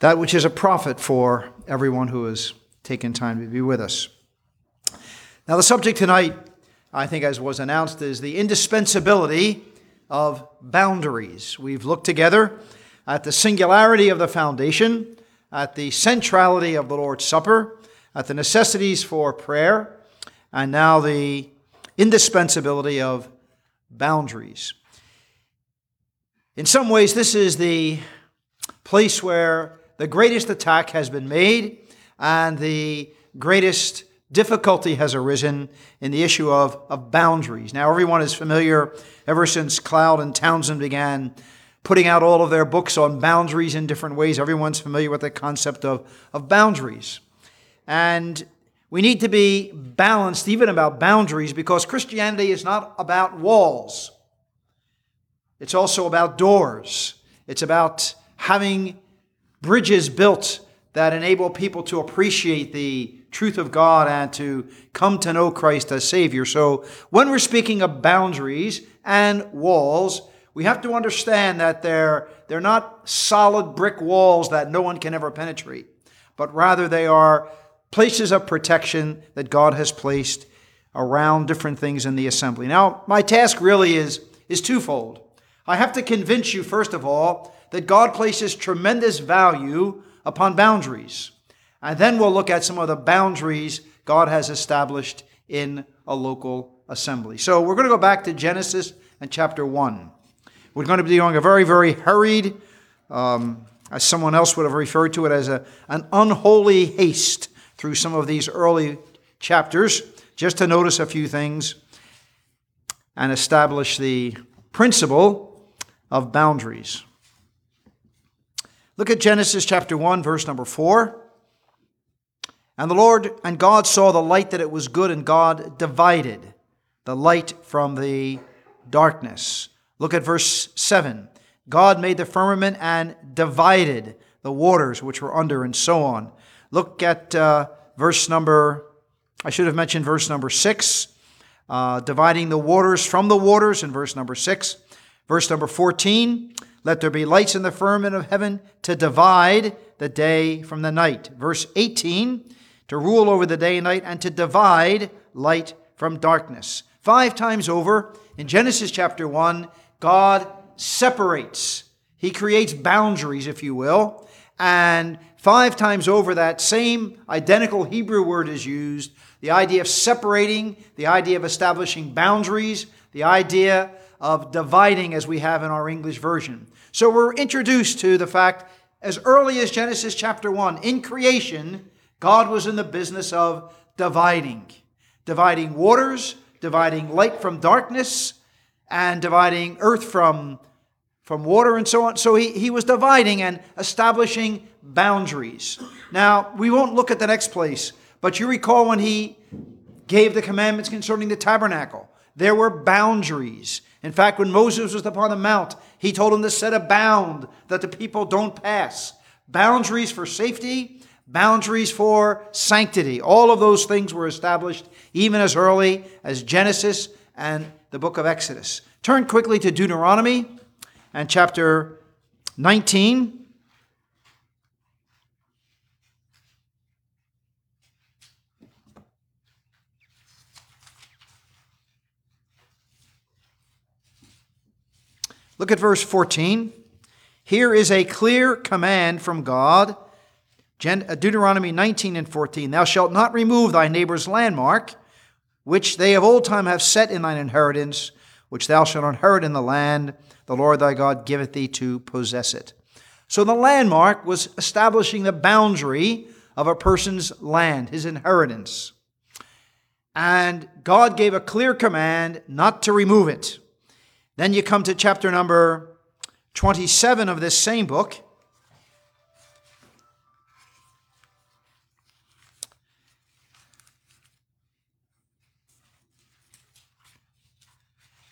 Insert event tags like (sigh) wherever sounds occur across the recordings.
that which is a profit for everyone who has taken time to be with us. Now, the subject tonight, I think, as was announced, is the indispensability of boundaries. We've looked together at the singularity of the foundation, at the centrality of the Lord's Supper, at the necessities for prayer, and now the indispensability of boundaries. In some ways, this is the place where the greatest attack has been made and the greatest difficulty has arisen in the issue of, of boundaries. Now, everyone is familiar ever since Cloud and Townsend began putting out all of their books on boundaries in different ways. Everyone's familiar with the concept of, of boundaries. And we need to be balanced even about boundaries because Christianity is not about walls. It's also about doors. It's about having bridges built that enable people to appreciate the truth of God and to come to know Christ as Savior. So, when we're speaking of boundaries and walls, we have to understand that they're, they're not solid brick walls that no one can ever penetrate, but rather they are places of protection that God has placed around different things in the assembly. Now, my task really is, is twofold. I have to convince you, first of all, that God places tremendous value upon boundaries. And then we'll look at some of the boundaries God has established in a local assembly. So we're going to go back to Genesis and chapter 1. We're going to be doing a very, very hurried, um, as someone else would have referred to it as a, an unholy haste through some of these early chapters, just to notice a few things and establish the principle of boundaries. Look at Genesis chapter 1, verse number 4. And the Lord and God saw the light that it was good, and God divided the light from the darkness. Look at verse 7. God made the firmament and divided the waters which were under, and so on. Look at uh, verse number, I should have mentioned verse number 6, uh, dividing the waters from the waters in verse number 6. Verse number 14, let there be lights in the firmament of heaven to divide the day from the night. Verse 18, to rule over the day and night and to divide light from darkness. Five times over in Genesis chapter 1, God separates. He creates boundaries, if you will. And five times over, that same identical Hebrew word is used the idea of separating, the idea of establishing boundaries, the idea of dividing as we have in our English version. So we're introduced to the fact as early as Genesis chapter 1, in creation, God was in the business of dividing, dividing waters, dividing light from darkness, and dividing earth from, from water and so on. So he, he was dividing and establishing boundaries. Now, we won't look at the next place, but you recall when he gave the commandments concerning the tabernacle, there were boundaries. In fact, when Moses was upon the mount, he told him to set a bound that the people don't pass. Boundaries for safety, boundaries for sanctity. All of those things were established even as early as Genesis and the book of Exodus. Turn quickly to Deuteronomy and chapter 19. Look at verse 14. Here is a clear command from God. Uh, Deuteronomy 19 and 14. Thou shalt not remove thy neighbor's landmark, which they of old time have set in thine inheritance, which thou shalt inherit in the land the Lord thy God giveth thee to possess it. So the landmark was establishing the boundary of a person's land, his inheritance. And God gave a clear command not to remove it. Then you come to chapter number 27 of this same book.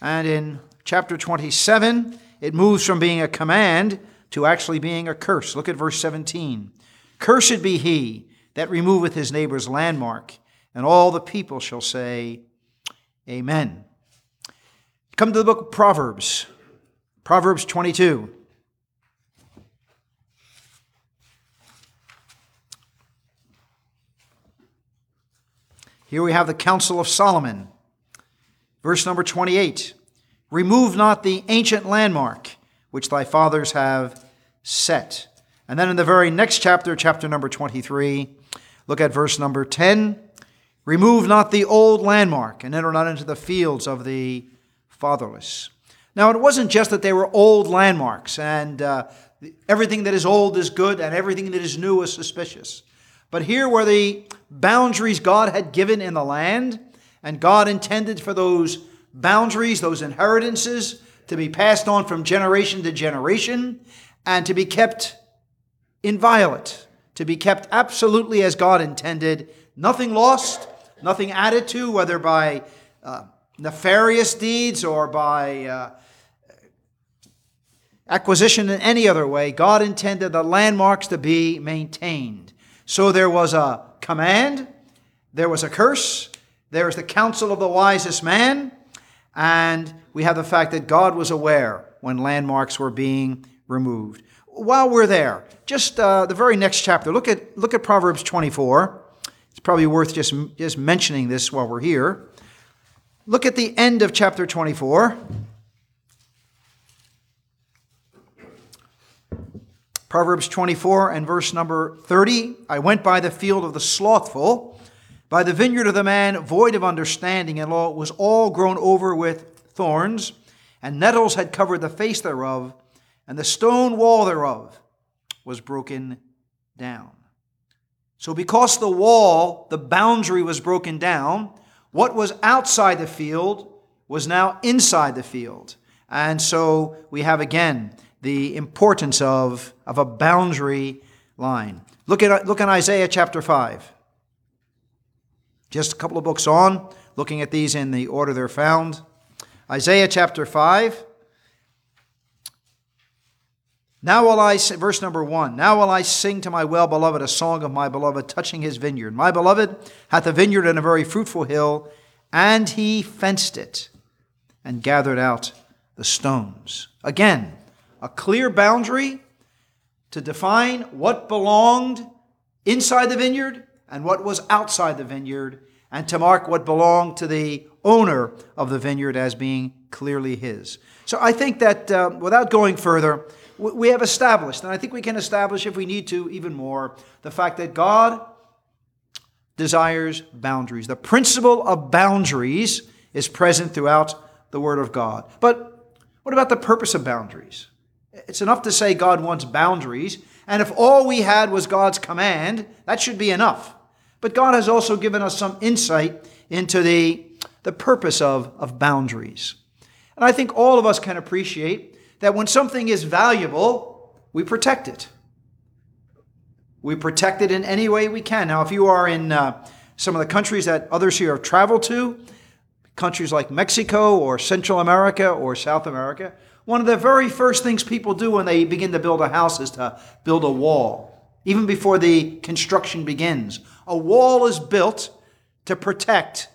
And in chapter 27, it moves from being a command to actually being a curse. Look at verse 17. Cursed be he that removeth his neighbor's landmark, and all the people shall say, Amen. Come to the book of Proverbs, Proverbs 22. Here we have the counsel of Solomon. Verse number 28 Remove not the ancient landmark which thy fathers have set. And then in the very next chapter, chapter number 23, look at verse number 10. Remove not the old landmark and enter not into the fields of the fatherless. Now, it wasn't just that they were old landmarks, and uh, everything that is old is good, and everything that is new is suspicious. But here were the boundaries God had given in the land, and God intended for those boundaries, those inheritances, to be passed on from generation to generation, and to be kept inviolate, to be kept absolutely as God intended, nothing lost, nothing added to, whether by uh, nefarious deeds or by uh, acquisition in any other way. God intended the landmarks to be maintained. So there was a command, there was a curse, there was the counsel of the wisest man, and we have the fact that God was aware when landmarks were being removed. While we're there, just uh, the very next chapter, look at, look at Proverbs 24. It's probably worth just, just mentioning this while we're here. Look at the end of chapter 24. Proverbs 24 and verse number 30. I went by the field of the slothful, by the vineyard of the man void of understanding, and lo, it was all grown over with thorns, and nettles had covered the face thereof, and the stone wall thereof was broken down. So, because the wall, the boundary was broken down, what was outside the field was now inside the field. And so we have again the importance of, of a boundary line. Look at, look at Isaiah chapter 5. Just a couple of books on, looking at these in the order they're found. Isaiah chapter 5. Now will I, verse number one, now will I sing to my well beloved a song of my beloved touching his vineyard. My beloved hath a vineyard and a very fruitful hill, and he fenced it and gathered out the stones. Again, a clear boundary to define what belonged inside the vineyard and what was outside the vineyard, and to mark what belonged to the owner of the vineyard as being clearly his. So I think that uh, without going further, we have established, and I think we can establish if we need to even more, the fact that God desires boundaries. The principle of boundaries is present throughout the Word of God. But what about the purpose of boundaries? It's enough to say God wants boundaries, and if all we had was God's command, that should be enough. But God has also given us some insight into the, the purpose of, of boundaries. And I think all of us can appreciate that when something is valuable, we protect it. We protect it in any way we can. Now, if you are in uh, some of the countries that others here have traveled to, countries like Mexico or Central America or South America, one of the very first things people do when they begin to build a house is to build a wall, even before the construction begins. A wall is built to protect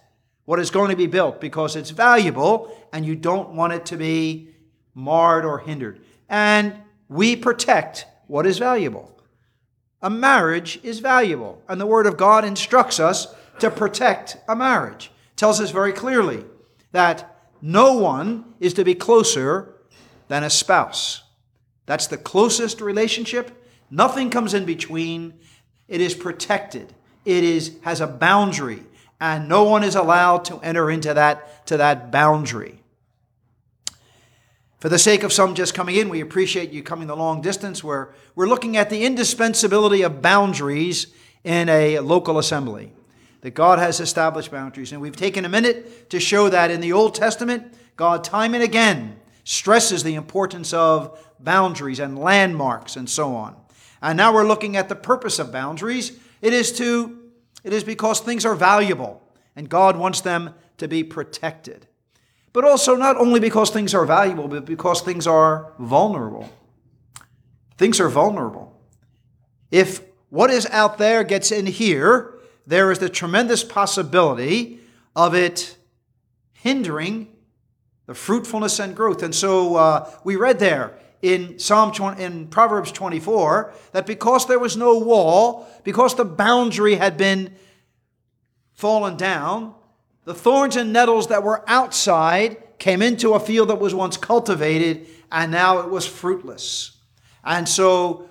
what is going to be built because it's valuable and you don't want it to be marred, or hindered. And we protect what is valuable. A marriage is valuable, and the Word of God instructs us to protect a marriage. It tells us very clearly that no one is to be closer than a spouse. That's the closest relationship. Nothing comes in between. It is protected. It is has a boundary, and no one is allowed to enter into that to that boundary. For the sake of some just coming in, we appreciate you coming the long distance where we're looking at the indispensability of boundaries in a local assembly. That God has established boundaries. And we've taken a minute to show that in the Old Testament, God time and again stresses the importance of boundaries and landmarks and so on. And now we're looking at the purpose of boundaries. It is to it is because things are valuable and God wants them to be protected but also not only because things are valuable, but because things are vulnerable. Things are vulnerable. If what is out there gets in here, there is the tremendous possibility of it hindering the fruitfulness and growth. And so uh, we read there in Psalm 20, in Proverbs 24 that because there was no wall, because the boundary had been fallen down, the thorns and nettles that were outside came into a field that was once cultivated, and now it was fruitless. And so,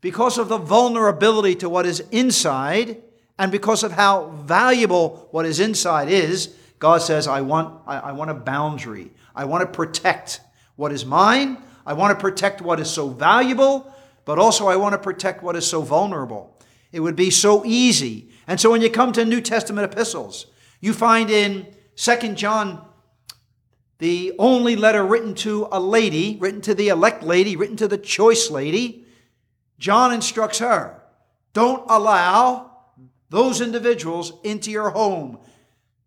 because of the vulnerability to what is inside, and because of how valuable what is inside is, God says, I want, I, I want a boundary. I want to protect what is mine. I want to protect what is so valuable, but also I want to protect what is so vulnerable. It would be so easy. And so when you come to New Testament epistles, you find in 2 John the only letter written to a lady, written to the elect lady, written to the choice lady, John instructs her don't allow those individuals into your home.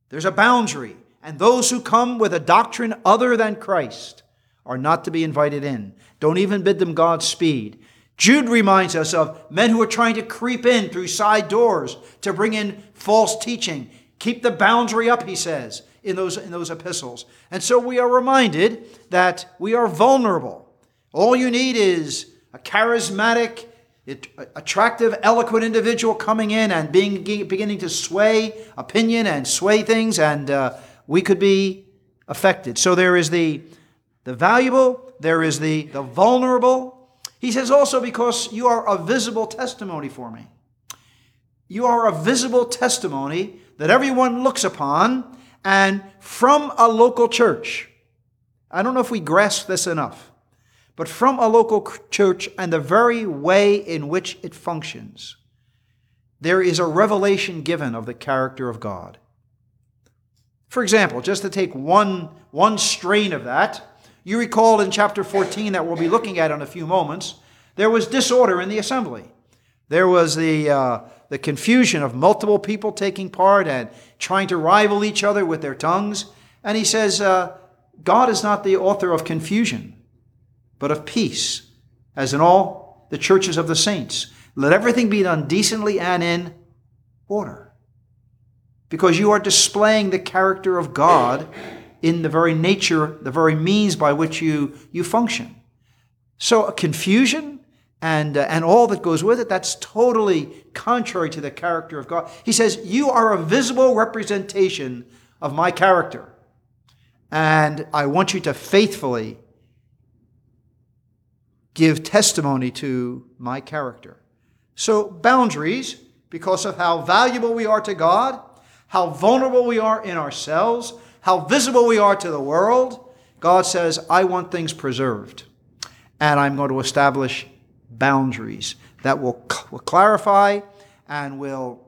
There's a boundary, and those who come with a doctrine other than Christ are not to be invited in. Don't even bid them Godspeed. Jude reminds us of men who are trying to creep in through side doors to bring in false teaching. Keep the boundary up, he says in those, in those epistles. And so we are reminded that we are vulnerable. All you need is a charismatic, attractive, eloquent individual coming in and being, beginning to sway opinion and sway things, and uh, we could be affected. So there is the, the valuable, there is the, the vulnerable. He says also, because you are a visible testimony for me. You are a visible testimony that everyone looks upon and from a local church. I don't know if we grasp this enough, but from a local church and the very way in which it functions, there is a revelation given of the character of God. For example, just to take one, one strain of that, you recall in chapter 14 that we'll be looking at in a few moments, there was disorder in the assembly. There was the, uh, the confusion of multiple people taking part and trying to rival each other with their tongues. And he says, uh, God is not the author of confusion, but of peace, as in all the churches of the saints. Let everything be done decently and in order. Because you are displaying the character of God in the very nature, the very means by which you, you function. So, confusion and, uh, and all that goes with it, that's totally contrary to the character of God. He says, You are a visible representation of my character. And I want you to faithfully give testimony to my character. So, boundaries, because of how valuable we are to God, how vulnerable we are in ourselves, how visible we are to the world, God says, I want things preserved. And I'm going to establish boundaries that will, will clarify and will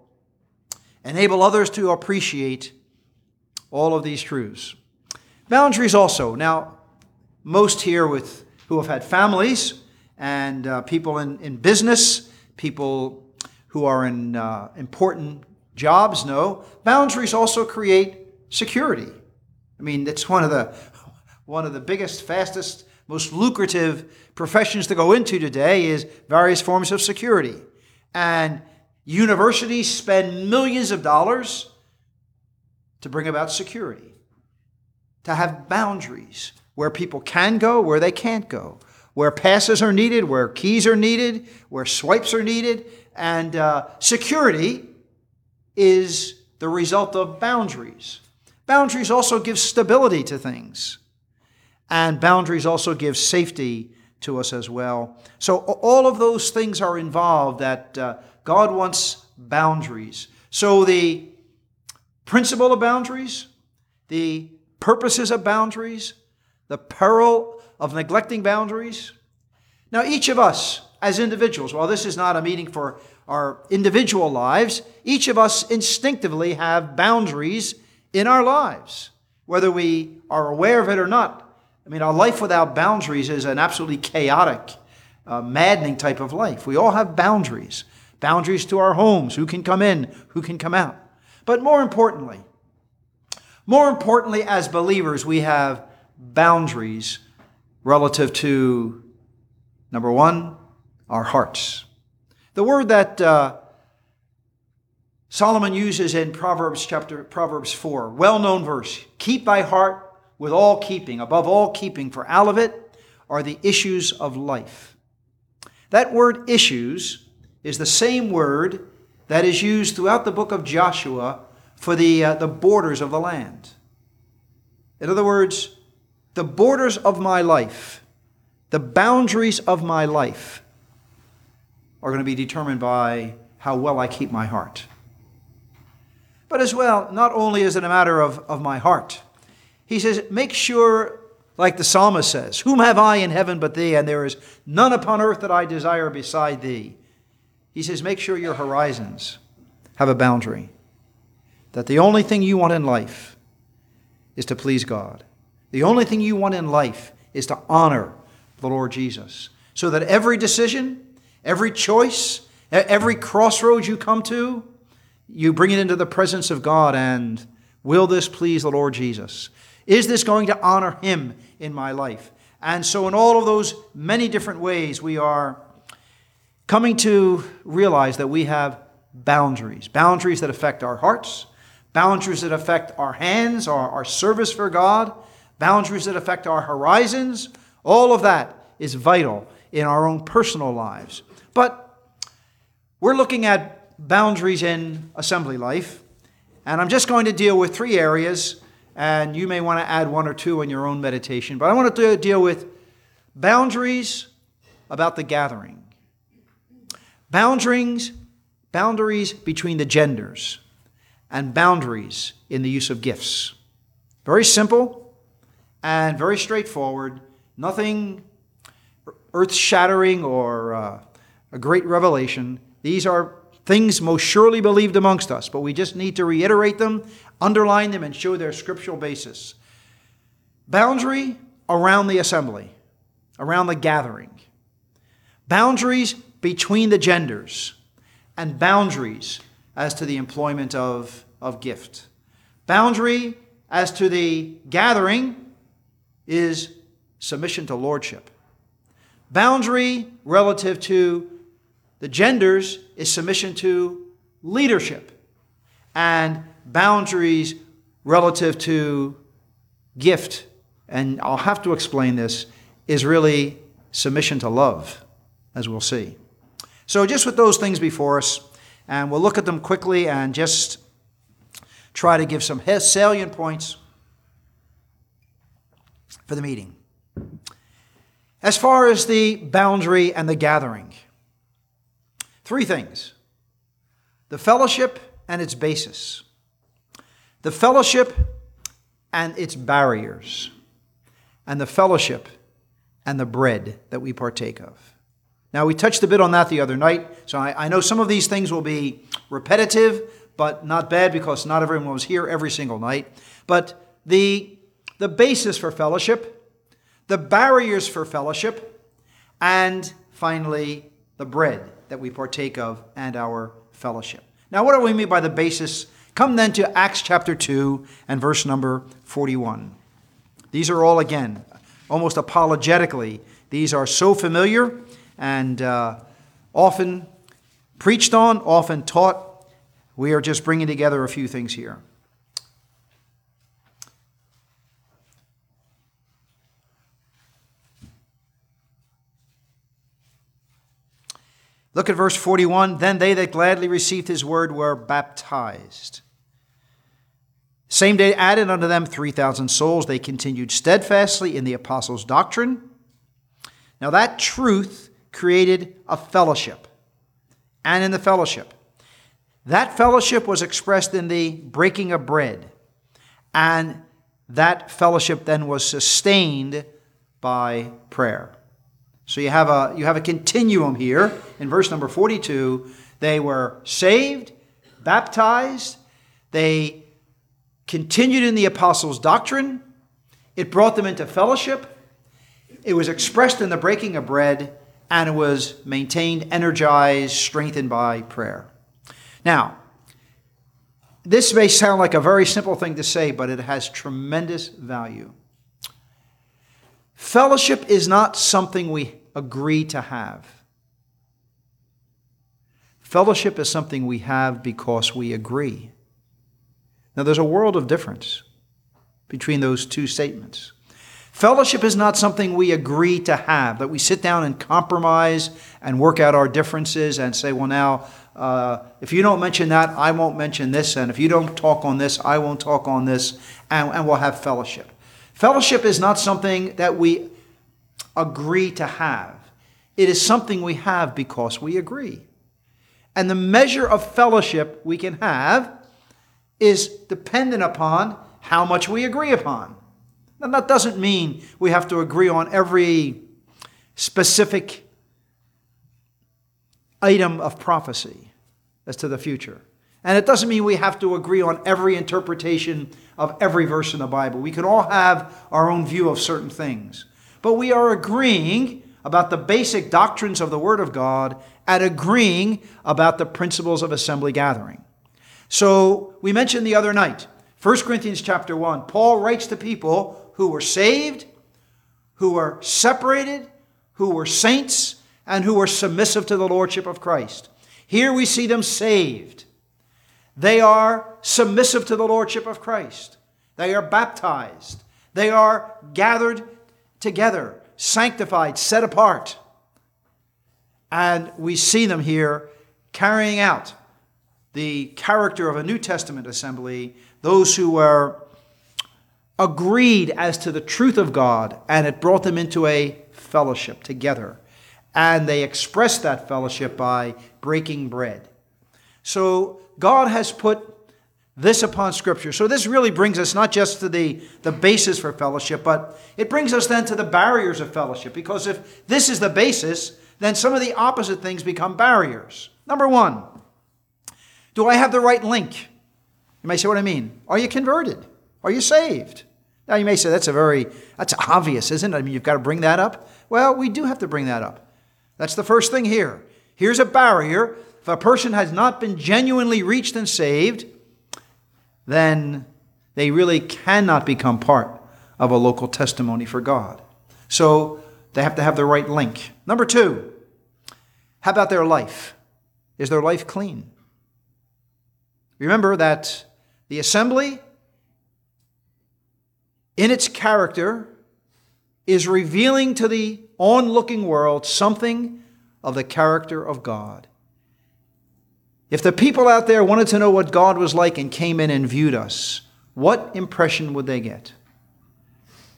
enable others to appreciate all of these truths. Boundaries also. Now, most here with who have had families and uh, people in, in business, people who are in uh, important jobs know boundaries also create security. I mean, it's one of the one of the biggest, fastest most lucrative professions to go into today is various forms of security. And universities spend millions of dollars to bring about security, to have boundaries where people can go, where they can't go, where passes are needed, where keys are needed, where swipes are needed. And uh, security is the result of boundaries. Boundaries also give stability to things. And boundaries also give safety to us as well. So, all of those things are involved that uh, God wants boundaries. So, the principle of boundaries, the purposes of boundaries, the peril of neglecting boundaries. Now, each of us as individuals, while this is not a meeting for our individual lives, each of us instinctively have boundaries in our lives, whether we are aware of it or not. I mean, our life without boundaries is an absolutely chaotic, uh, maddening type of life. We all have boundaries boundaries to our homes who can come in, who can come out. But more importantly, more importantly, as believers, we have boundaries relative to number one, our hearts. The word that uh, Solomon uses in Proverbs chapter Proverbs 4, well-known verse, keep thy heart with all keeping, above all keeping, for out of it are the issues of life. That word issues is the same word that is used throughout the book of Joshua for the, uh, the borders of the land. In other words, the borders of my life, the boundaries of my life, are going to be determined by how well I keep my heart. But as well, not only is it a matter of, of my heart, he says, make sure, like the psalmist says, Whom have I in heaven but thee? And there is none upon earth that I desire beside thee. He says, make sure your horizons have a boundary. That the only thing you want in life is to please God. The only thing you want in life is to honor the Lord Jesus. So that every decision, every choice, every crossroads you come to, you bring it into the presence of God and will this please the Lord Jesus? Is this going to honor Him in my life? And so, in all of those many different ways, we are coming to realize that we have boundaries boundaries that affect our hearts, boundaries that affect our hands, our, our service for God, boundaries that affect our horizons. All of that is vital in our own personal lives. But we're looking at boundaries in assembly life, and I'm just going to deal with three areas, and you may want to add one or two in your own meditation. But I want to deal with boundaries about the gathering, boundaries, boundaries between the genders, and boundaries in the use of gifts. Very simple and very straightforward. Nothing earth shattering or uh, a great revelation. These are things most surely believed amongst us, but we just need to reiterate them, underline them, and show their scriptural basis. Boundary around the assembly, around the gathering. Boundaries between the genders, and boundaries as to the employment of, of gift. Boundary as to the gathering is submission to lordship. Boundary relative to the genders is submission to leadership and boundaries relative to gift. And I'll have to explain this is really submission to love, as we'll see. So, just with those things before us, and we'll look at them quickly and just try to give some salient points for the meeting. As far as the boundary and the gathering, Three things the fellowship and its basis, the fellowship and its barriers, and the fellowship and the bread that we partake of. Now, we touched a bit on that the other night, so I, I, know some of these things will be repetitive, but not bad because not everyone was here every single night. But the, the basis for fellowship, the barriers for fellowship, and finally, the bread that we partake of and our fellowship. Now, what do we mean by the basis? Come then to Acts chapter 2 and verse number 41. These are all, again, almost apologetically, these are so familiar and uh, often preached on, often taught. We are just bringing together a few things here. Look at verse 41. Then they that gladly received his word were baptized. Same day added unto them 3,000 souls. They continued steadfastly in the apostles' doctrine. Now that truth created a fellowship. And in the fellowship, that fellowship was expressed in the breaking of bread. And that fellowship then was sustained by prayer. So you have a you have a continuum here in verse number 42. They were saved, baptized, they continued in the apostles' doctrine. It brought them into fellowship. It was expressed in the breaking of bread, and it was maintained, energized, strengthened by prayer. Now, this may sound like a very simple thing to say, but it has tremendous value. Fellowship is not something we agree to have. Fellowship is something we have because we agree. Now, there's a world of difference between those two statements. Fellowship is not something we agree to have, that we sit down and compromise and work out our differences and say, well, now, uh, if you don't mention that, I won't mention this, and if you don't talk on this, I won't talk on this, and, and we'll have fellowship. Fellowship is not something that we agree to have, it is something we have because we agree. And the measure of fellowship we can have is dependent upon how much we agree upon. Now, that doesn't mean we have to agree on every specific item of prophecy as to the future. And it doesn't mean we have to agree on every interpretation of every verse in the Bible. We can all have our own view of certain things. But we are agreeing about the basic doctrines of the Word of God and agreeing about the principles of assembly gathering. So we mentioned the other night, 1 Corinthians chapter 1, Paul writes to people who were saved, who were separated, who were saints, and who were submissive to the Lordship of Christ. Here we see them saved. They are submissive to the Lordship of Christ. They are baptized. They are gathered together, sanctified, set apart. And we see them here carrying out the character of a New Testament assembly, those who were agreed as to the truth of God, and it brought them into a fellowship together. And they expressed that fellowship by breaking bread. So God has put this upon Scripture. So this really brings us not just to the, the basis for fellowship, but it brings us then to the barriers of fellowship. Because if this is the basis, then some of the opposite things become barriers. Number one, do I have the right link? You may say, what I mean? Are you converted? Are you saved? Now you may say that's a very that's obvious, isn't it? I mean, you've got to bring that up. Well, we do have to bring that up. That's the first thing here. Here's a barrier. If a person has not been genuinely reached and saved, then they really cannot become part of a local testimony for God. So they have to have the right link. Number two, how about their life? Is their life clean? Remember that the assembly, in its character, is revealing to the onlooking world something of the character of God. If the people out there wanted to know what God was like and came in and viewed us, what impression would they get?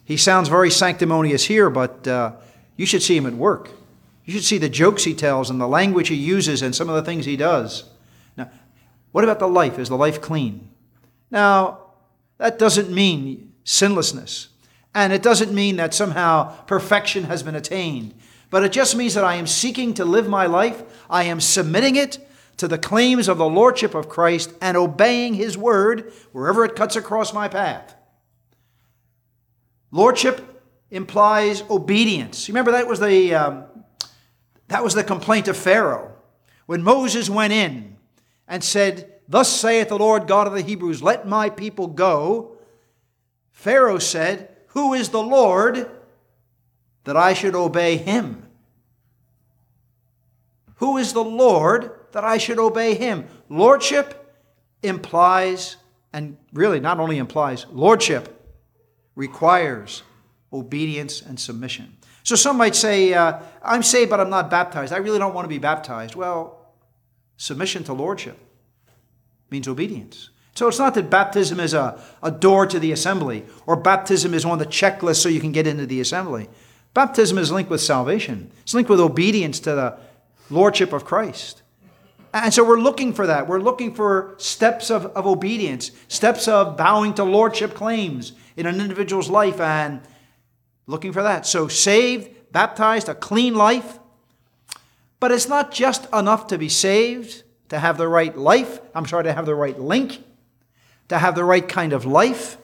He sounds very sanctimonious here, but uh, you should see him at work. You should see the jokes he tells and the language he uses and some of the things he does. Now, what about the life? Is the life clean? Now, that doesn't mean sinlessness. And it doesn't mean that somehow perfection has been attained. But it just means that I am seeking to live my life. I am submitting it to the claims of the Lordship of Christ and obeying His word wherever it cuts across my path. Lordship implies obedience. Remember that was the um, that was the complaint of Pharaoh when Moses went in and said, "Thus saith the Lord God of the Hebrews, let my people go." Pharaoh said, "Who is the Lord that I should obey him?" Who is the Lord that I should obey him. Lordship implies, and really not only implies, lordship requires obedience and submission. So some might say, uh, I'm saved, but I'm not baptized. I really don't want to be baptized. Well, submission to lordship means obedience. So it's not that baptism is a, a door to the assembly or baptism is on the checklist so you can get into the assembly. Baptism is linked with salvation, it's linked with obedience to the lordship of Christ. And so we're looking for that. We're looking for steps of, of obedience, steps of bowing to lordship claims in an individual's life and looking for that. So saved, baptized, a clean life. But it's not just enough to be saved, to have the right life. I'm sorry, to have the right link, to have the right kind of life.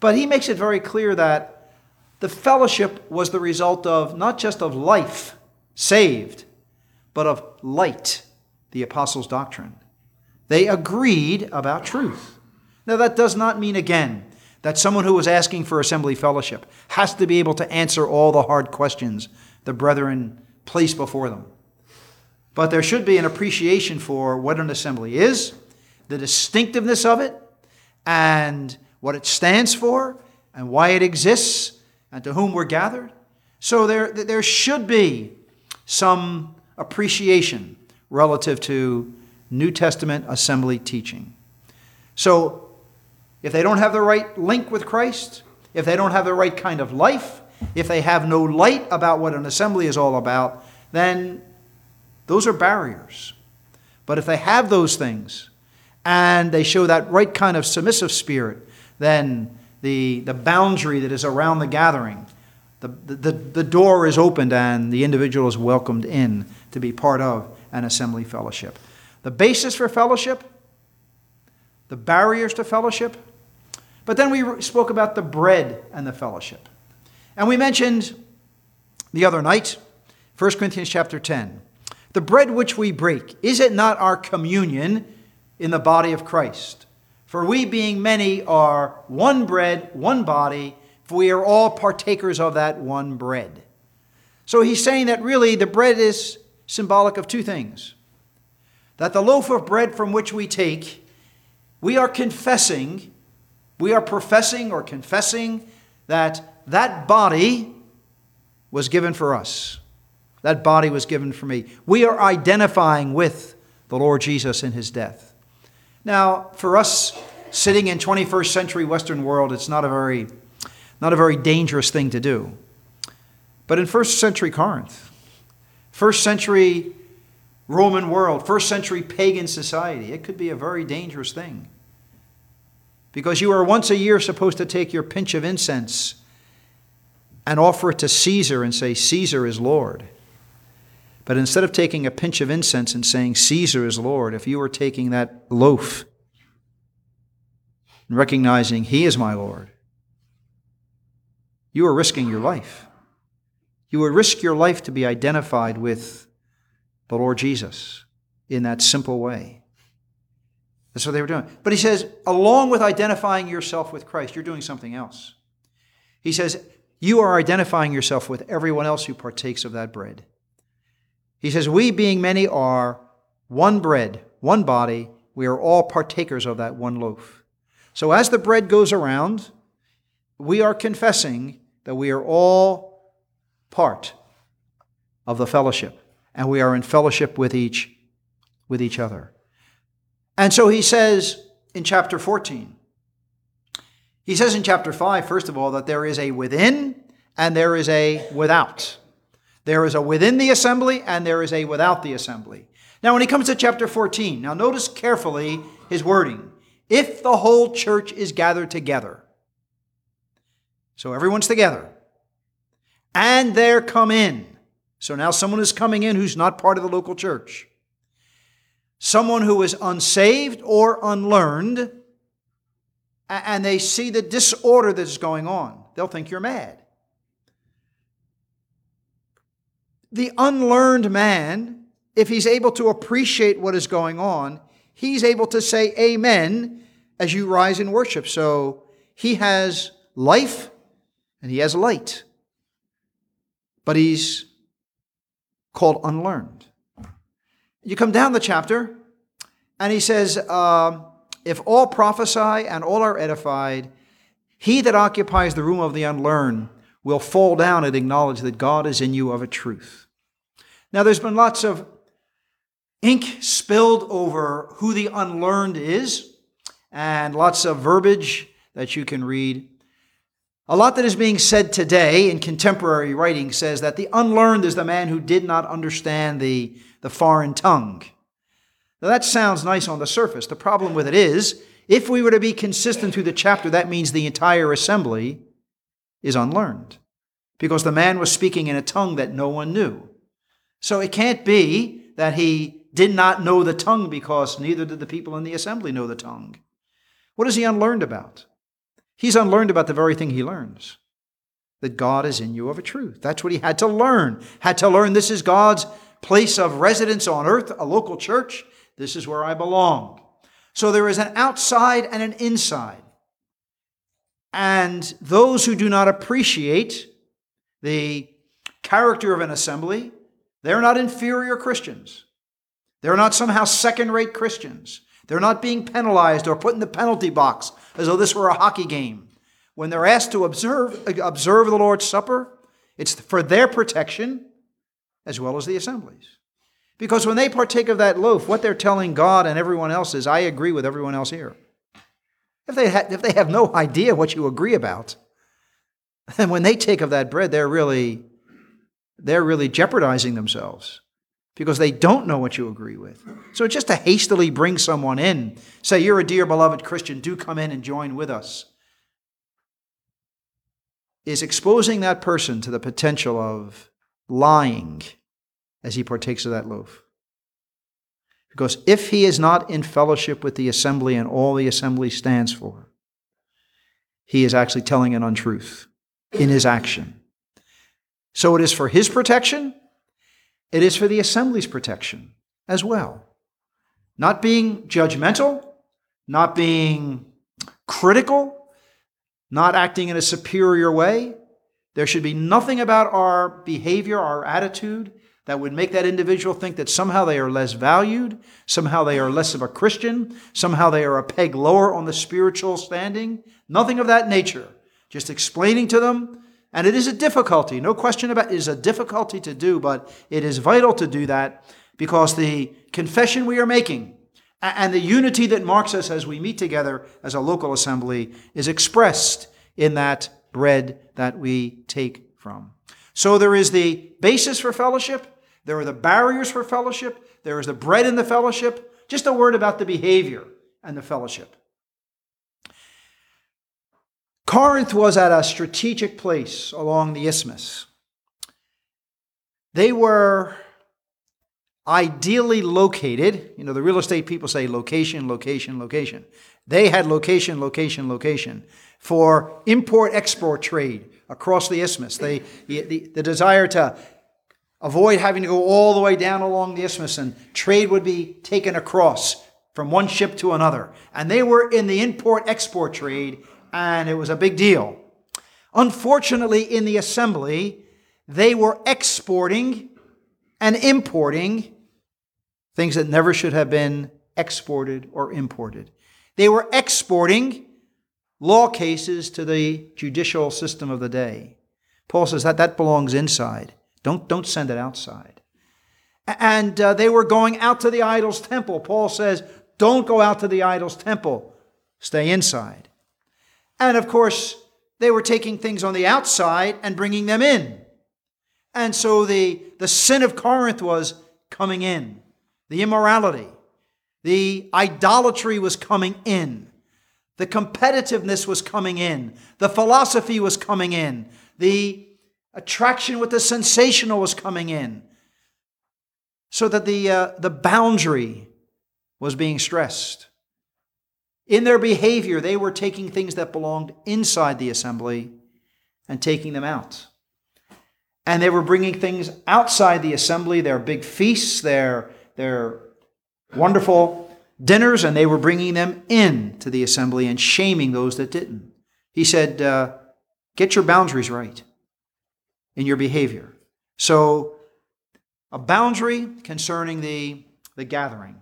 But he makes it very clear that the fellowship was the result of not just of life, saved, but of light the apostles' doctrine. They agreed about truth. Now, that does not mean, again, that someone who is asking for assembly fellowship has to be able to answer all the hard questions the brethren place before them. But there should be an appreciation for what an assembly is, the distinctiveness of it, and what it stands for, and why it exists, and to whom we're gathered. So there, there should be some appreciation relative to New Testament assembly teaching. So if they don't have the right link with Christ, if they don't have the right kind of life, if they have no light about what an assembly is all about, then those are barriers. But if they have those things and they show that right kind of submissive spirit, then the, the boundary that is around the gathering, the, the, the door is opened and the individual is welcomed in to be part of an assembly fellowship. The basis for fellowship, the barriers to fellowship, but then we spoke about the bread and the fellowship. And we mentioned the other night, 1 Corinthians chapter 10. The bread which we break, is it not our communion in the body of Christ? For we, being many, are one bread, one body, for we are all partakers of that one bread. So he's saying that really the bread is symbolic of two things that the loaf of bread from which we take, we are confessing, we are professing or confessing that that body was given for us. That body was given for me. We are identifying with the Lord Jesus in his death. Now, for us sitting in 21st century Western world, it's not a very, not a very dangerous thing to do. But in first century Corinth, first century Roman world, first century pagan society, it could be a very dangerous thing. Because you are once a year supposed to take your pinch of incense and offer it to Caesar and say, Caesar is Lord. But instead of taking a pinch of incense and saying, Caesar is Lord, if you were taking that loaf and recognizing He is my Lord, you are risking your life. You would risk your life to be identified with the Lord Jesus in that simple way. That's what they were doing. But he says, along with identifying yourself with Christ, you're doing something else. He says, you are identifying yourself with everyone else who partakes of that bread. He says, We, being many, are one bread, one body. We are all partakers of that one loaf. So as the bread goes around, we are confessing that we are all part of the fellowship, and we are in fellowship with each, with each other. And so he says in chapter 14, he says in chapter 5, first of all, that there is a within and there is a without. There is a within the assembly and there is a without the assembly. Now, when he comes to chapter 14, now notice carefully his wording. If the whole church is gathered together, so everyone's together, and they're come in. So now someone is coming in who's not part of the local church. Someone who is unsaved or unlearned, and they see the disorder that's going on. They'll think you're mad. the unlearned man, if he's able to appreciate what is going on, he's able to say amen as you rise in worship. So he has life and he has light. But he's called unlearned. You come down the chapter, and he says, uh, If all prophesy and all are edified, he that occupies the room of the unlearned will fall down and acknowledge that God is in you of a truth. Now, there's been lots of ink spilled over who the unlearned is, and lots of verbiage that you can read. A lot that is being said today in contemporary writing says that the unlearned is the man who did not understand the, the foreign tongue. Now, that sounds nice on the surface. The problem with it is, if we were to be consistent through the chapter, that means the entire assembly is unlearned because the man was speaking in a tongue that no one knew. So it can't be that he did not know the tongue because neither did the people in the assembly know the tongue. What is he unlearned about? He's unlearned about the very thing he learns that God is in you of a truth. That's what he had to learn. Had to learn this is God's place of residence on earth, a local church. This is where I belong. So there is an outside and an inside. And those who do not appreciate the character of an assembly, they're not inferior Christians. They're not somehow second rate Christians. They're not being penalized or put in the penalty box as though this were a hockey game. when they're asked to observe, observe the Lord's Supper, it's for their protection as well as the assemblies. Because when they partake of that loaf, what they're telling God and everyone else is, I agree with everyone else here. If they, ha- if they have no idea what you agree about, (laughs) then when they take of that bread, they're really, they're really jeopardizing themselves because they don't know what you agree with. So just to hastily bring someone in, say, You're a dear beloved Christian, do come in and join with us, is exposing that person to the potential of lying as he partakes of that loaf. Because if he is not in fellowship with the assembly and all the assembly stands for, he is actually telling an untruth in his action. So it is for his protection, it is for the assembly's protection as well. Not being judgmental, not being critical, not acting in a superior way. There should be nothing about our behavior, our attitude, that would make that individual think that somehow they are less valued, somehow they are less of a Christian, somehow they are a peg lower on the spiritual standing. Nothing of that nature. Just explaining to them and it is a difficulty, no question about it, it is a difficulty to do, but it is vital to do that because the confession we are making and the unity that marks us as we meet together as a local assembly is expressed in that bread that we take from. So there is the basis for fellowship, there are the barriers for fellowship, there is the bread in the fellowship. Just a word about the behavior and the fellowship. Corinth was at a strategic place along the isthmus. They were ideally located. You know, the real estate people say location, location, location. They had location, location, location for import export trade across the isthmus. They, the, the, the desire to avoid having to go all the way down along the isthmus and trade would be taken across from one ship to another. And they were in the import export trade and it was a big deal. Unfortunately, in the assembly, they were exporting and importing things that never should have been exported or imported. They were exporting law cases to the judicial system of the day. Paul says that that belongs inside. Don't, don't send it outside. And uh, they were going out to the idol's temple. Paul says, don't go out to the idol's temple. Stay inside. And of course, they were taking things on the outside and bringing them in. And so the, the sin of Corinth was coming in, the immorality, the idolatry was coming in, the competitiveness was coming in, the philosophy was coming in, the attraction with the sensational was coming in. So that the, uh, the boundary was being stressed. In their behavior, they were taking things that belonged inside the assembly and taking them out. And they were bringing things outside the assembly, their big feasts, their, their wonderful dinners, and they were bringing them in to the assembly and shaming those that didn't. He said, uh, Get your boundaries right in your behavior. So, a boundary concerning the, the gathering.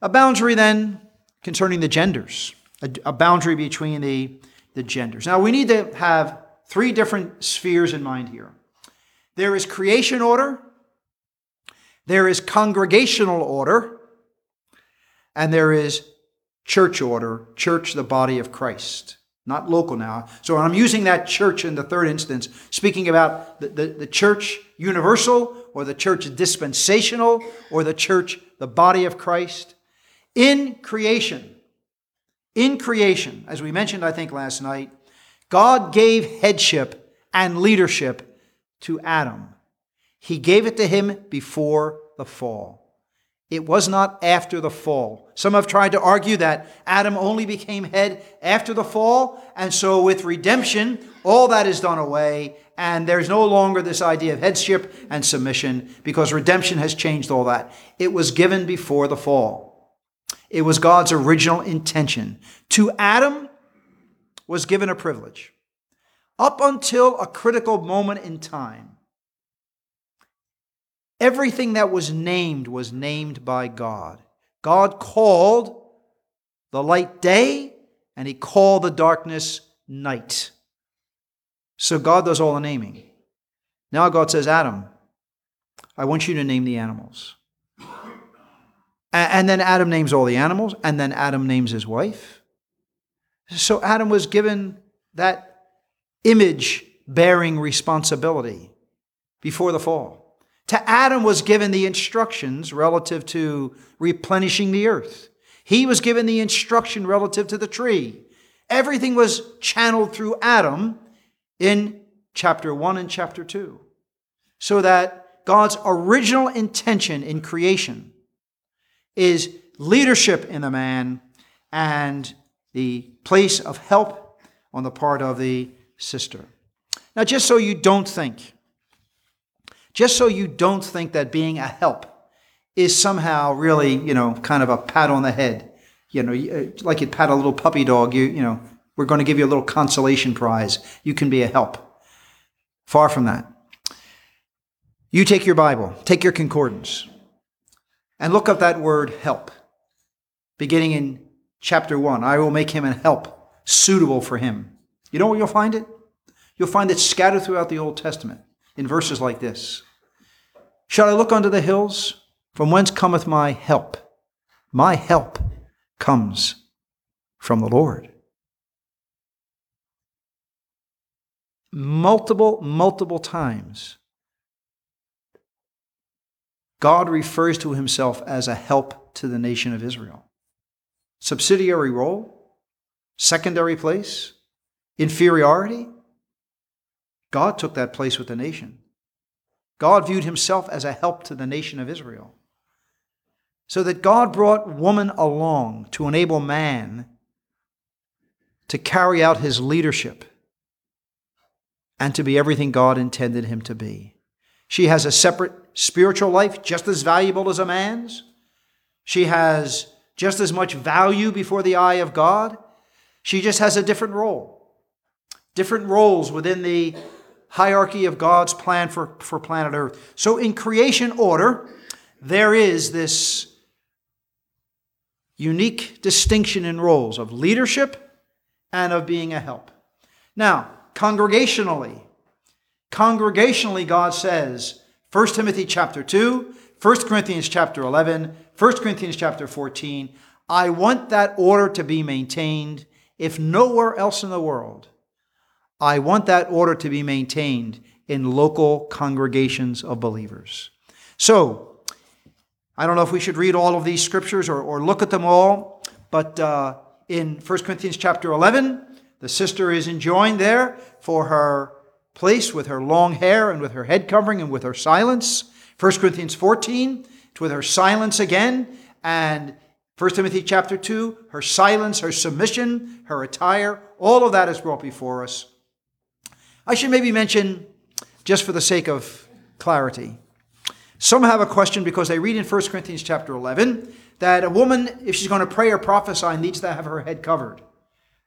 A boundary then concerning the genders, a, a boundary between the, the genders. Now, we need to have three different spheres in mind here there is creation order, there is congregational order, and there is church order, church, the body of Christ. Not local now. So I'm using that church in the third instance, speaking about the, the, the church universal or the church dispensational or the church, the body of Christ. In creation, in creation, as we mentioned, I think, last night, God gave headship and leadership to Adam. He gave it to him before the fall. It was not after the fall. Some have tried to argue that Adam only became head after the fall, and so with redemption, all that is done away, and there's no longer this idea of headship and submission because redemption has changed all that. It was given before the fall. It was God's original intention. To Adam was given a privilege. Up until a critical moment in time, everything that was named was named by God. God called the light day, and he called the darkness night. So God does all the naming. Now God says, Adam, I want you to name the animals. And then Adam names all the animals, and then Adam names his wife. So Adam was given that image bearing responsibility before the fall. To Adam was given the instructions relative to replenishing the earth. He was given the instruction relative to the tree. Everything was channeled through Adam in chapter 1 and chapter 2. So that God's original intention in creation is leadership in the man and the place of help on the part of the sister. Now, just so you don't think, just so you don't think that being a help is somehow really, you know, kind of a pat on the head, you know, uh, like you'd pat a little puppy dog, you, you know, we're going to give you a little consolation prize. You can be a help. Far from that. You take your Bible, take your concordance, and look up that word help, beginning in chapter 1. I will make him an help suitable for him. You know where you'll find it? You'll find it scattered throughout the Old Testament in verses like this Shall I look unto the hills? From whence cometh my help? My help comes from the Lord. Multiple, multiple times, God refers to himself as a help to the nation of Israel. Subsidiary role, secondary place, inferiority. God took that place with the nation. God viewed himself as a help to the nation of Israel. So that God brought woman along to enable man to carry out his leadership and to be everything God intended him to be. She has a separate spiritual life, just as valuable as a man's. She has just as much value before the eye of God. She just has a different role. Different roles within the hierarchy of God's plan for, for planet Earth. So in creation order, there is this unique distinction in roles of leadership and of being a help. Now, congregationally, congregationally, God says, 1 Timothy chapter 2, 1 Corinthians chapter 11, 1 Corinthians chapter 14, I want that order to be maintained, if nowhere else in the world. I want that order to be maintained in local congregations of believers. So, I don't know if we should read all of these scriptures or, or look at them all, but uh, in 1 Corinthians chapter 11, the sister is enjoined there for her place with her long hair and with her head covering and with her silence. 1 Corinthians 14, with her silence again. And 1 Timothy chapter 2, her silence, her submission, her attire, all of that is brought before us. I should maybe mention, just for the sake of clarity, some have a question because they read in 1 Corinthians chapter 11 that a woman, if she's going to pray or prophesy, needs to have her head covered.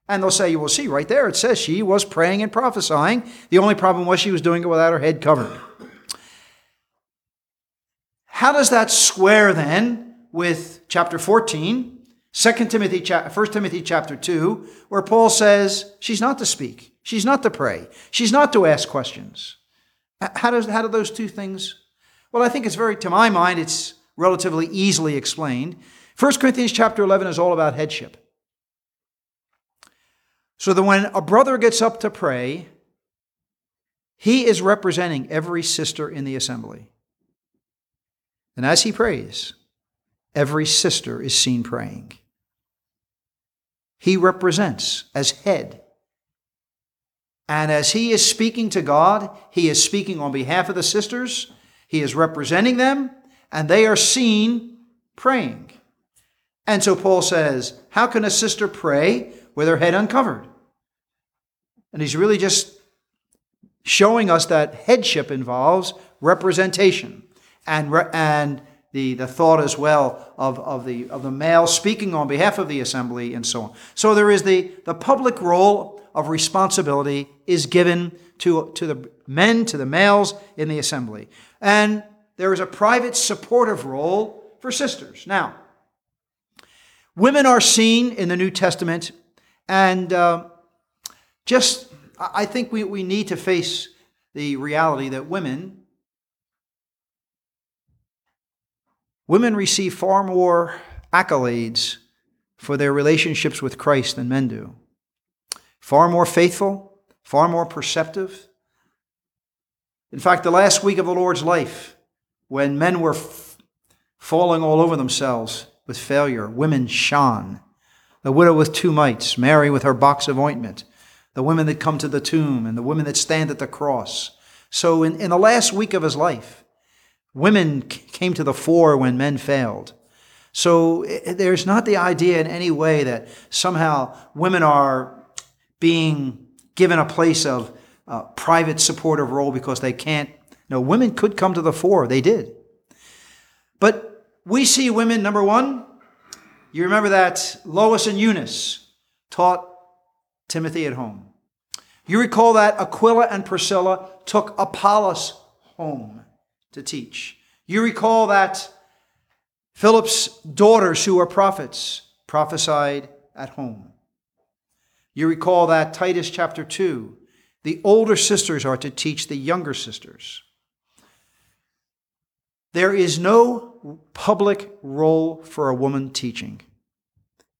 And they'll say, you will see right there, it says she was praying and prophesying. The only problem was she was doing it without her head covered. How does that square then with chapter 14, 2 Timothy, chapter 1 Timothy chapter 2, where Paul says she's not to speak, she's not to pray, she's not to ask questions? How, does, how do those two things? Well, I think it's very, to my mind, it's relatively easily explained. 1 Corinthians chapter 11 is all about headship. So that when a brother gets up to pray, he is representing every sister in the assembly. And as he prays, every sister is seen praying. He represents as head. And as he is speaking to God, he is speaking on behalf of the sisters, he is representing them, and they are seen praying. And so Paul says, How can a sister pray with her head uncovered? And he's really just showing us that headship involves representation and, re- and the, the thought as well of, of, the, of the male speaking on behalf of the assembly and so on. So there is the, the public role of responsibility is given to, to the men, to the males in the assembly. And there is a private supportive role for sisters. Now, women are seen in the New Testament, and uh, just, I think we, we need to face the reality that women, women receive far more accolades for their relationships with Christ than men do. Far more faithful, far more perceptive. In fact, the last week of the Lord's life, when men were f- falling all over themselves with failure, women shone. The widow with two mites, Mary with her box of ointment, the women that come to the tomb, and the women that stand at the cross. So, in, in the last week of his life, women came to the fore when men failed. So, there's not the idea in any way that somehow women are being given a place of uh, private supportive role because they can't. No, women could come to the fore. They did. But we see women, number one, you remember that Lois and Eunice taught Timothy at home. You recall that Aquila and Priscilla took Apollos home to teach. You recall that Philip's daughters, who were prophets, prophesied at home. You recall that Titus chapter 2, the older sisters are to teach the younger sisters. There is no public role for a woman teaching,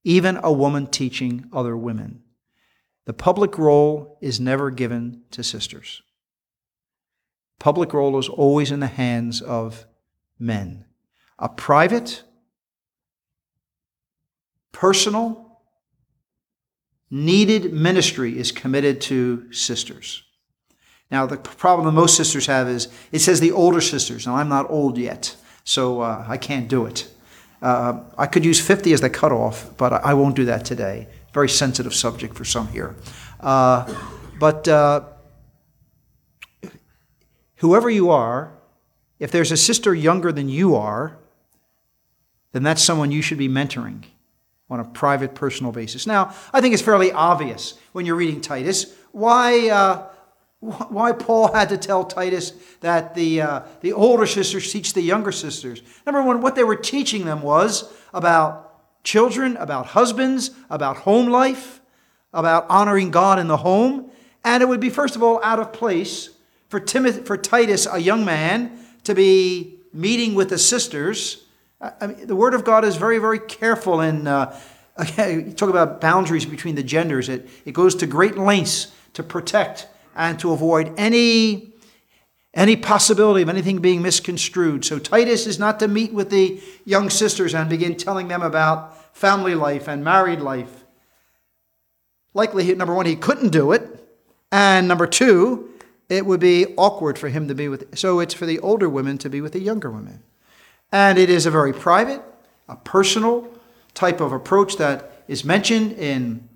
even a woman teaching other women. The public role is never given to sisters. Public role is always in the hands of men. A private, personal, needed ministry is committed to sisters. Now, the problem that most sisters have is it says the older sisters. Now, I'm not old yet, so uh, I can't do it. Uh, I could use 50 as the cutoff, but I won't do that today. Very sensitive subject for some here. Uh, but uh, whoever you are, if there's a sister younger than you are, then that's someone you should be mentoring on a private, personal basis. Now, I think it's fairly obvious when you're reading Titus why uh, why Paul had to tell Titus that the, uh, the older sisters teach the younger sisters. Number one, what they were teaching them was about children, about husbands, about home life, about honoring God in the home. And it would be, first of all, out of place for, Timothy, for Titus, a young man, to be meeting with the sisters. I mean, the Word of God is very, very careful in. Uh, (laughs) you talk about boundaries between the genders. It, it goes to great lengths to protect and to avoid any, any possibility of anything being misconstrued. So Titus is not to meet with the young sisters and begin telling them about family life and married life. Likely, number one, he couldn't do it. And number two, it would be awkward for him to be with. So it's for the older women to be with the younger women. And it is a very private, a personal type of approach that is mentioned in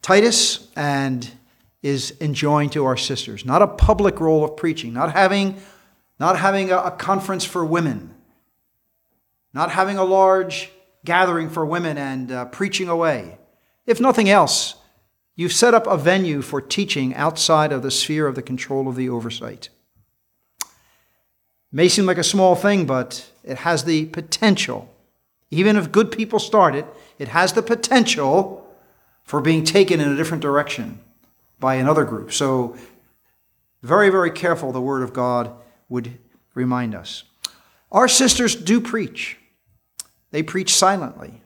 Titus and is enjoined to our sisters. Not a public role of preaching, not having, not having a, a conference for women, not having a large gathering for women and uh, preaching away. If nothing else, you've set up a venue for teaching outside of the sphere of the control of the oversight. May seem like a small thing, but it has the potential. Even if good people start it, it has the potential for being taken in a different direction by another group. So, very, very careful, the Word of God would remind us. Our sisters do preach, they preach silently.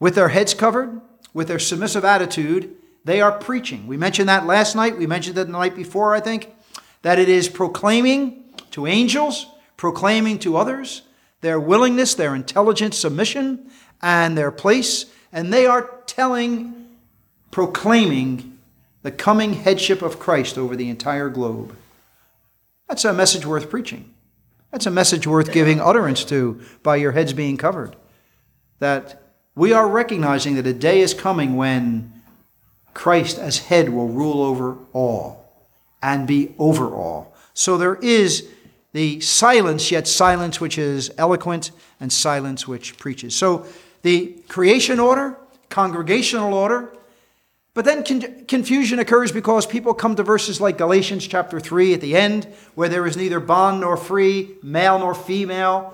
With their heads covered, with their submissive attitude, they are preaching. We mentioned that last night. We mentioned it the night before, I think, that it is proclaiming to angels, proclaiming to others their willingness, their intelligent submission, and their place. And they are telling, proclaiming the coming headship of Christ over the entire globe. That's a message worth preaching. That's a message worth giving utterance to by your heads being covered. That we are recognizing that a day is coming when Christ as head will rule over all and be over all. So there is the silence, yet silence which is eloquent and silence which preaches. So the creation order, congregational order, but then con- confusion occurs because people come to verses like Galatians chapter 3 at the end, where there is neither bond nor free, male nor female,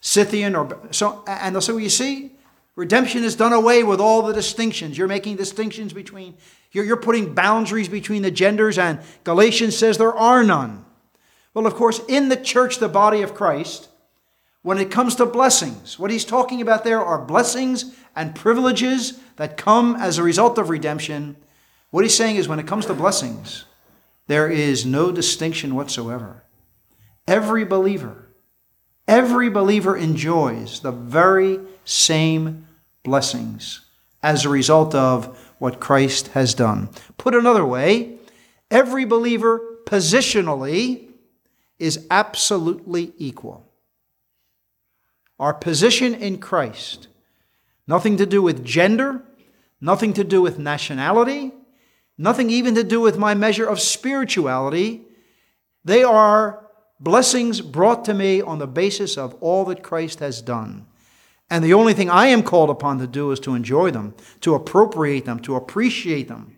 Scythian or so, and they'll say, well, you see, Redemption has done away with all the distinctions. You're making distinctions between, you're, you're putting boundaries between the genders, and Galatians says there are none. Well, of course, in the church, the body of Christ, when it comes to blessings, what he's talking about there are blessings and privileges that come as a result of redemption. What he's saying is when it comes to blessings, there is no distinction whatsoever. Every believer, every believer enjoys the very same blessings as a result of what Christ has done. Put another way, every believer positionally is absolutely equal. Our position in Christ, nothing to do with gender, nothing to do with nationality, nothing even to do with my measure of spirituality. They are blessings brought to me on the basis of all that Christ has done. And the only thing I am called upon to do is to enjoy them, to appropriate them, to appreciate them.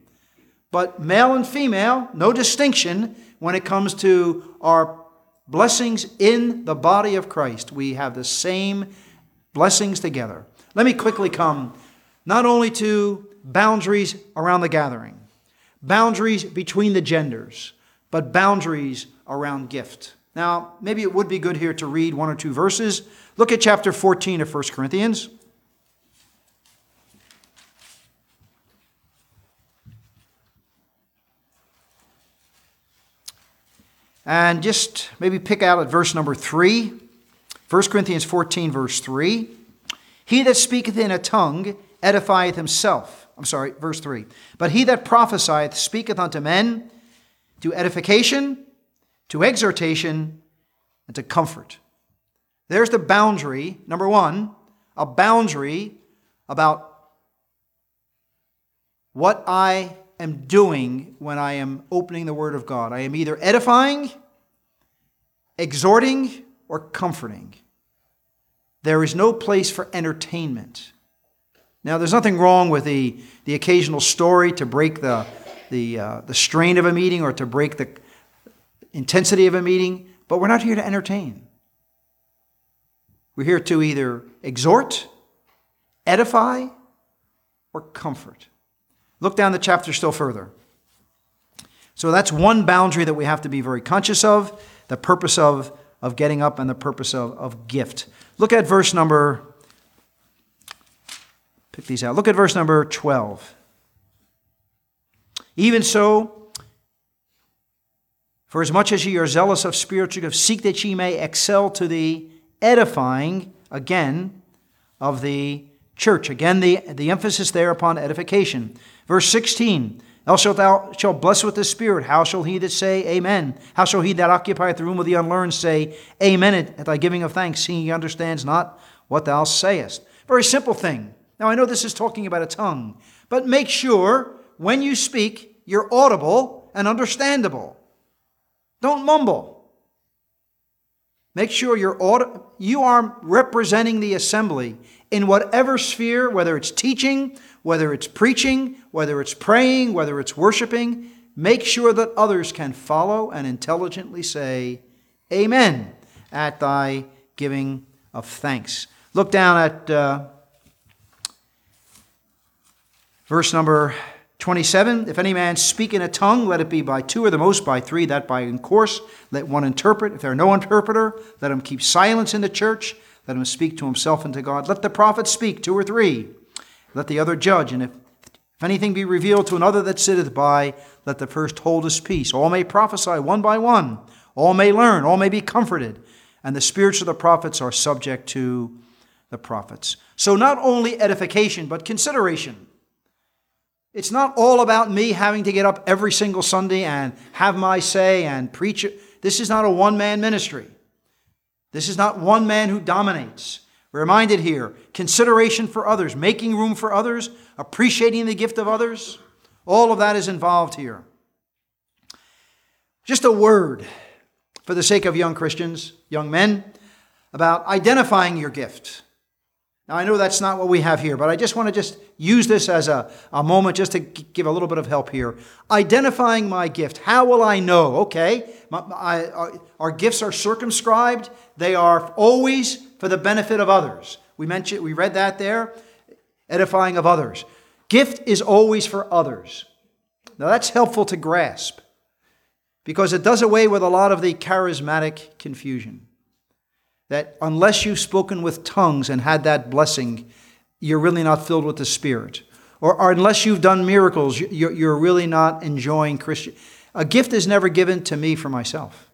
But male and female, no distinction when it comes to our blessings in the body of Christ. We have the same blessings together. Let me quickly come not only to boundaries around the gathering, boundaries between the genders, but boundaries around gift. Now, maybe it would be good here to read one or two verses. Look at chapter 14 of 1 Corinthians. And just maybe pick out at verse number 3. 1 Corinthians 14, verse 3. He that speaketh in a tongue edifieth himself. I'm sorry, verse 3. But he that prophesieth speaketh unto men to edification, to exhortation, and to comfort. There's the boundary, number one, a boundary about what I am doing when I am opening the Word of God. I am either edifying, exhorting, or comforting. There is no place for entertainment. Now, there's nothing wrong with the, the occasional story to break the, the, uh, the strain of a meeting or to break the intensity of a meeting, but we're not here to entertain. We're here to either exhort, edify, or comfort. Look down the chapter still further. So that's one boundary that we have to be very conscious of the purpose of, of getting up and the purpose of, of gift. Look at verse number, pick these out. Look at verse number 12. Even so, for as much as ye are zealous of spiritual gifts, seek that ye may excel to the edifying, again, of the church. Again, the, the emphasis there upon edification. Verse 16 Thou shalt thou shalt bless with the Spirit. How shall he that say Amen? How shall he that occupieth the room of the unlearned say Amen at thy giving of thanks, seeing he understands not what thou sayest? Very simple thing. Now I know this is talking about a tongue, but make sure when you speak, you're audible and understandable. Don't mumble. Make sure you're aud- you are representing the assembly in whatever sphere, whether it's teaching, whether it's preaching, whether it's praying, whether it's worshiping, make sure that others can follow and intelligently say, Amen, at thy giving of thanks. Look down at uh, verse number 27 If any man speak in a tongue, let it be by two or the most by three, that by in course. Let one interpret. If there are no interpreter, let him keep silence in the church. Let him speak to himself and to God. Let the prophet speak, two or three. Let the other judge. And if, if anything be revealed to another that sitteth by, let the first hold his peace. All may prophesy one by one. All may learn. All may be comforted. And the spirits of the prophets are subject to the prophets. So not only edification, but consideration. It's not all about me having to get up every single Sunday and have my say and preach. This is not a one man ministry. This is not one man who dominates. We're reminded here consideration for others, making room for others, appreciating the gift of others. All of that is involved here. Just a word for the sake of young Christians, young men, about identifying your gift. Now, I know that's not what we have here, but I just want to just use this as a, a moment just to give a little bit of help here. Identifying my gift. How will I know? Okay, my, my, our, our gifts are circumscribed. They are always for the benefit of others. We mentioned, we read that there. edifying of others. Gift is always for others. Now that's helpful to grasp because it does away with a lot of the charismatic confusion. That unless you've spoken with tongues and had that blessing, you're really not filled with the Spirit. Or, or unless you've done miracles, you're, you're really not enjoying Christian. A gift is never given to me for myself.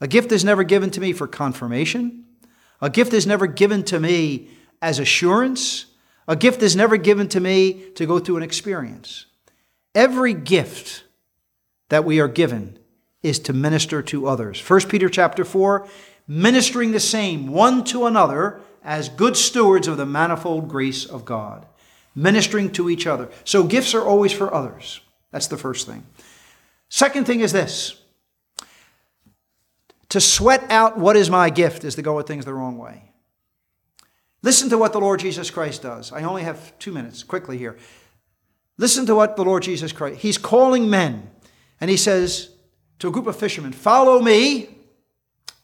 A gift is never given to me for confirmation. A gift is never given to me as assurance. A gift is never given to me to go through an experience. Every gift that we are given is to minister to others. 1 Peter chapter 4, ministering the same one to another as good stewards of the manifold grace of God, ministering to each other. So gifts are always for others. That's the first thing. Second thing is this to sweat out what is my gift is to go at things the wrong way. Listen to what the Lord Jesus Christ does. I only have two minutes, quickly here. Listen to what the Lord Jesus Christ, He's calling men, and He says to a group of fishermen, Follow me,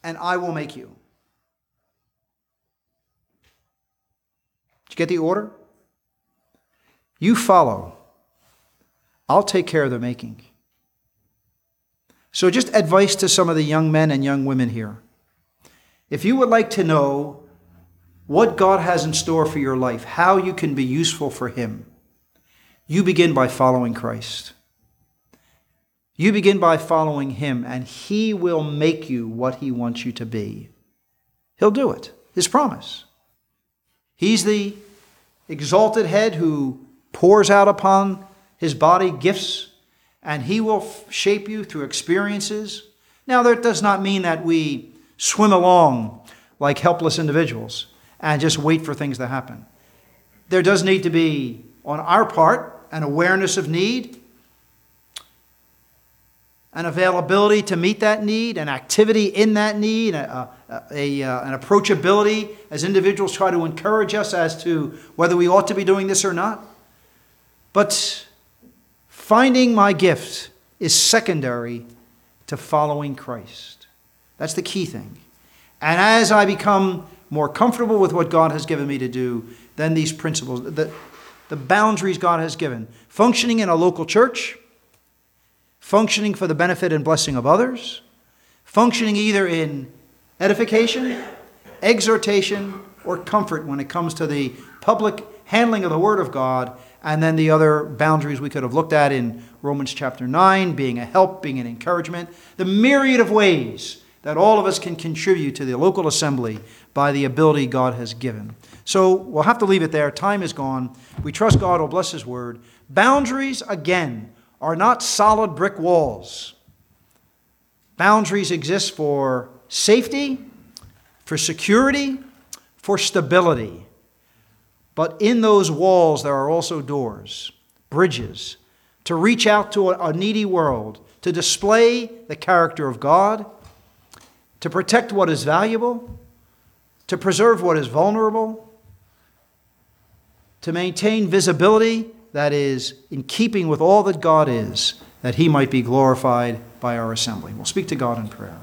and I will make you. Did you get the order? You follow. I'll take care of the making. So, just advice to some of the young men and young women here. If you would like to know what God has in store for your life, how you can be useful for Him, you begin by following Christ. You begin by following Him, and He will make you what He wants you to be. He'll do it, His promise. He's the exalted head who pours out upon His body gifts and He will shape you through experiences. Now, that does not mean that we swim along like helpless individuals and just wait for things to happen. There does need to be, on our part, an awareness of need, an availability to meet that need, an activity in that need, a, a, a, uh, an approachability as individuals try to encourage us as to whether we ought to be doing this or not. But Finding my gift is secondary to following Christ. That's the key thing. And as I become more comfortable with what God has given me to do, then these principles, the, the boundaries God has given, functioning in a local church, functioning for the benefit and blessing of others, functioning either in edification, exhortation, or comfort when it comes to the public handling of the Word of God and then the other boundaries we could have looked at in Romans chapter 9, being a help, being an encouragement, the myriad of ways that all of us can contribute to the local assembly by the ability God has given. So we'll have to leave it there. Time is gone. We trust God will bless His word. Boundaries, again, are not solid brick walls. Boundaries exist for safety, for security, for stability. But in those walls, there are also doors, bridges, to reach out to a, needy world, to display the character of God, to protect what is valuable, to preserve what is vulnerable, to maintain visibility that is in keeping with all that God is, that He might be glorified by our assembly. We'll speak to God in prayer.